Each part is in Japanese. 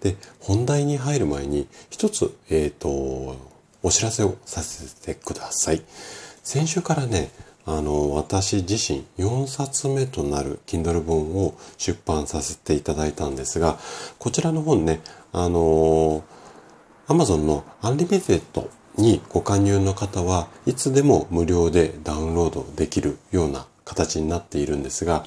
で本題に入る前に一つえっ、ー、とお知らせをさせてください。先週からねあの私自身4冊目となる Kindle 本を出版させていただいたんですがこちらの本ねあの Amazon のアンリミテッドにご加入の方はいつでも無料でダウンロードできるような形になっているんですが、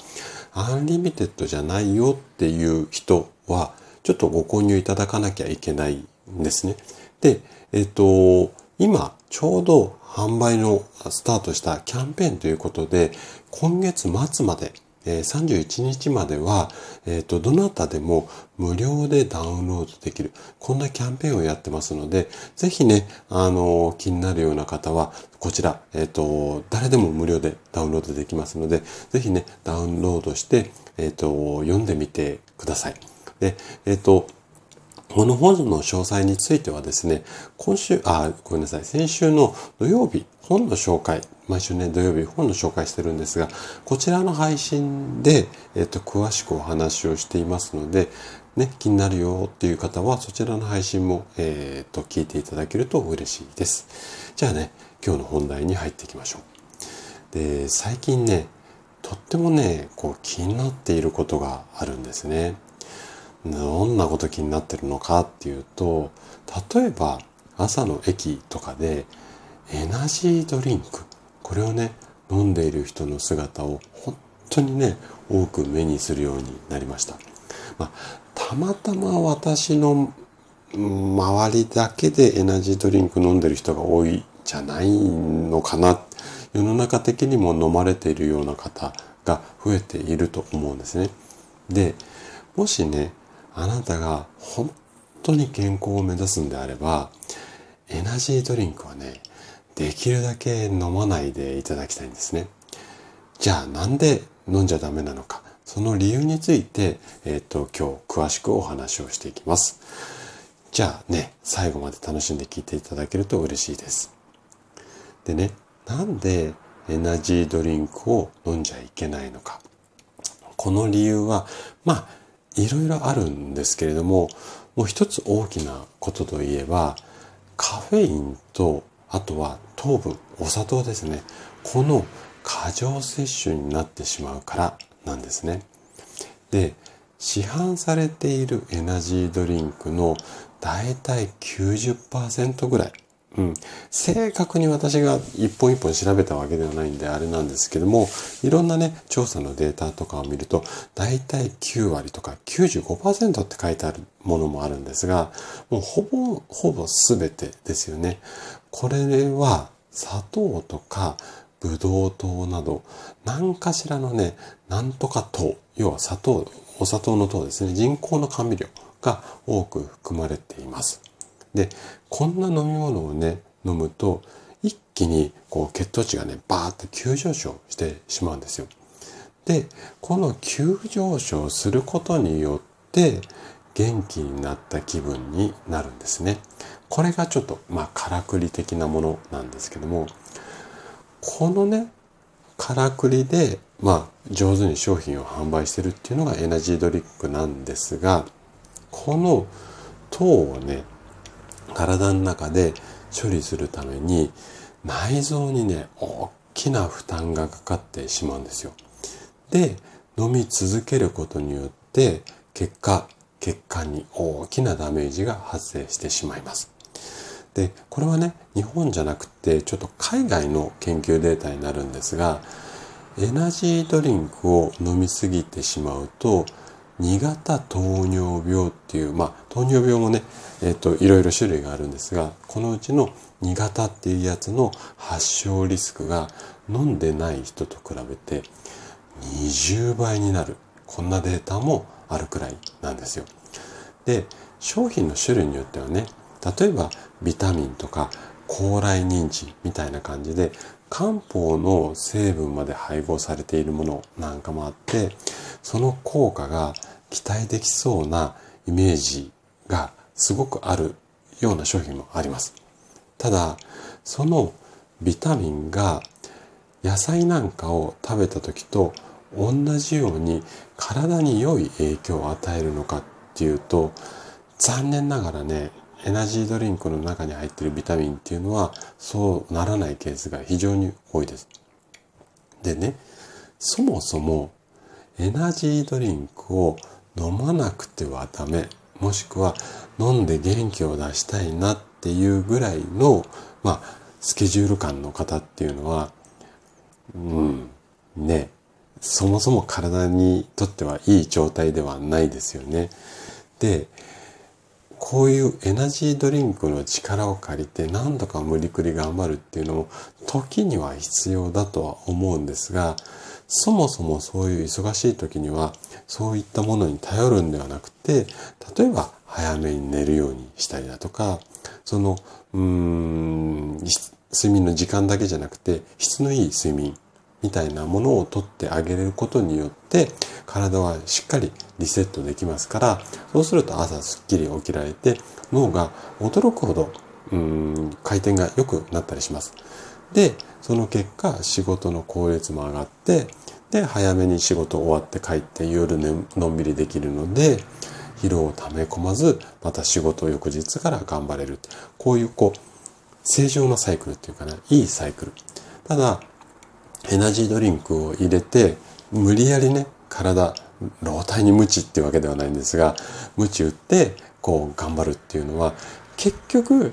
アンリミテッドじゃないよっていう人は、ちょっとご購入いただかなきゃいけないんですね。で、えっ、と、今、ちょうど販売のスタートしたキャンペーンということで、今月末までえ31日までは、えっ、ー、と、どなたでも無料でダウンロードできる、こんなキャンペーンをやってますので、ぜひね、あの、気になるような方は、こちら、えっ、ー、と、誰でも無料でダウンロードできますので、ぜひね、ダウンロードして、えっ、ー、と、読んでみてください。で、えっ、と、この本の詳細についてはですね、今週、あ、ごめんなさい、先週の土曜日、本の紹介、毎週ね、土曜日本の紹介してるんですが、こちらの配信で、えっと、詳しくお話をしていますので、ね、気になるよっていう方は、そちらの配信も、えっと、聞いていただけると嬉しいです。じゃあね、今日の本題に入っていきましょう。で、最近ね、とってもね、こう気になっていることがあるんですね。どんなこと気になってるのかっていうと、例えば朝の駅とかでエナジードリンク、これをね、飲んでいる人の姿を本当にね、多く目にするようになりました。まあ、たまたま私の周りだけでエナジードリンク飲んでる人が多いじゃないのかな。世の中的にも飲まれているような方が増えていると思うんですね。で、もしね、あなたが本当に健康を目指すんであれば、エナジードリンクはね、できるだけ飲まないでいただきたいんですね。じゃあなんで飲んじゃダメなのか、その理由について、えっ、ー、と、今日詳しくお話をしていきます。じゃあね、最後まで楽しんで聞いていただけると嬉しいです。でね、なんでエナジードリンクを飲んじゃいけないのか。この理由は、まあ、いろいろあるんですけれども、もう一つ大きなことといえば、カフェインと、あとは糖分、お砂糖ですね。この過剰摂取になってしまうからなんですね。で、市販されているエナジードリンクのだいたい90%ぐらい、うん。正確に私が一本一本調べたわけではないんであれなんですけども、いろんなね、調査のデータとかを見ると、だいたい9割とか95%って書いてあるものもあるんですが、もうほぼ、ほぼ全てですよね。これは砂糖とかブドウ糖など、何かしらのね、なんとか糖、要は砂糖、お砂糖の糖ですね、人工の甘味料が多く含まれています。で、こんな飲み物をね、飲むと、一気にこう血糖値がね、バーって急上昇してしまうんですよ。で、この急上昇することによって、元気になった気分になるんですね。これがちょっと、まあ、からくり的なものなんですけども、このね、からくりで、まあ、上手に商品を販売してるっていうのがエナジードリンクなんですが、この糖をね、体の中で処理するために内臓にね、大きな負担がかかってしまうんですよ。で、飲み続けることによって、結果、血管に大きなダメージが発生してしまいます。で、これはね、日本じゃなくて、ちょっと海外の研究データになるんですが、エナジードリンクを飲みすぎてしまうと、2型糖尿病っていう、まあ、糖尿病もね、えっ、と、いろいろ種類があるんですが、このうちの2型っていうやつの発症リスクが飲んでない人と比べて20倍になる。こんなデータもあるくらいなんですよ。で、商品の種類によってはね、例えばビタミンとか高麗人参みたいな感じで漢方の成分まで配合されているものなんかもあってその効果が期待できそうなイメージがすごくあるような商品もあります。ただ、そのビタミンが野菜なんかを食べた時と同じように体に良い影響を与えるのかっていうと残念ながらねエナジードリンクの中に入ってるビタミンっていうのはそうならないケースが非常に多いです。でね、そもそもエナジードリンクを飲まなくてはダメ、もしくは飲んで元気を出したいなっていうぐらいの、まあ、スケジュール感の方っていうのは、うん、ね、そもそも体にとってはいい状態ではないですよね。で、こういうエナジードリンクの力を借りて何とか無理くり頑張るっていうのも時には必要だとは思うんですが、そもそもそういう忙しい時にはそういったものに頼るんではなくて、例えば早めに寝るようにしたりだとか、その、うーん、睡眠の時間だけじゃなくて質のいい睡眠みたいなものをとってあげれることによって体はしっかりリセットできますからそうすると朝すっきり起きられて脳が驚くほどうん回転が良くなったりします。でその結果仕事の効率も上がってで早めに仕事終わって帰って夜ねのんびりできるので疲労を溜め込まずまた仕事を翌日から頑張れるこういうこう正常なサイクルっていうかないいサイクル。ただエナジードリンクを入れて、無理やりね、体、老体に無知っていうわけではないんですが、無知打って、こう頑張るっていうのは、結局、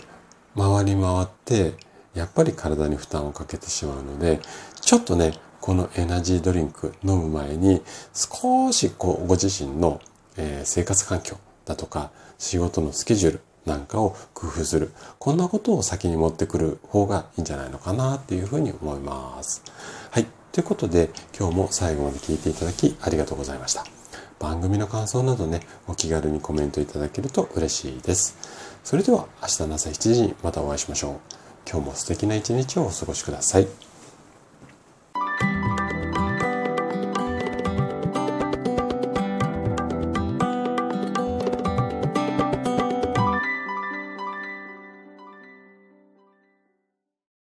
回り回って、やっぱり体に負担をかけてしまうので、ちょっとね、このエナジードリンク飲む前に、少しこう、ご自身の、え、生活環境だとか、仕事のスケジュール、なんかを工夫する。こんなことを先に持ってくる方がいいんじゃないのかなっていうふうに思います。はい。ということで、今日も最後まで聞いていただきありがとうございました。番組の感想などね、お気軽にコメントいただけると嬉しいです。それでは明日の朝7時にまたお会いしましょう。今日も素敵な一日をお過ごしください。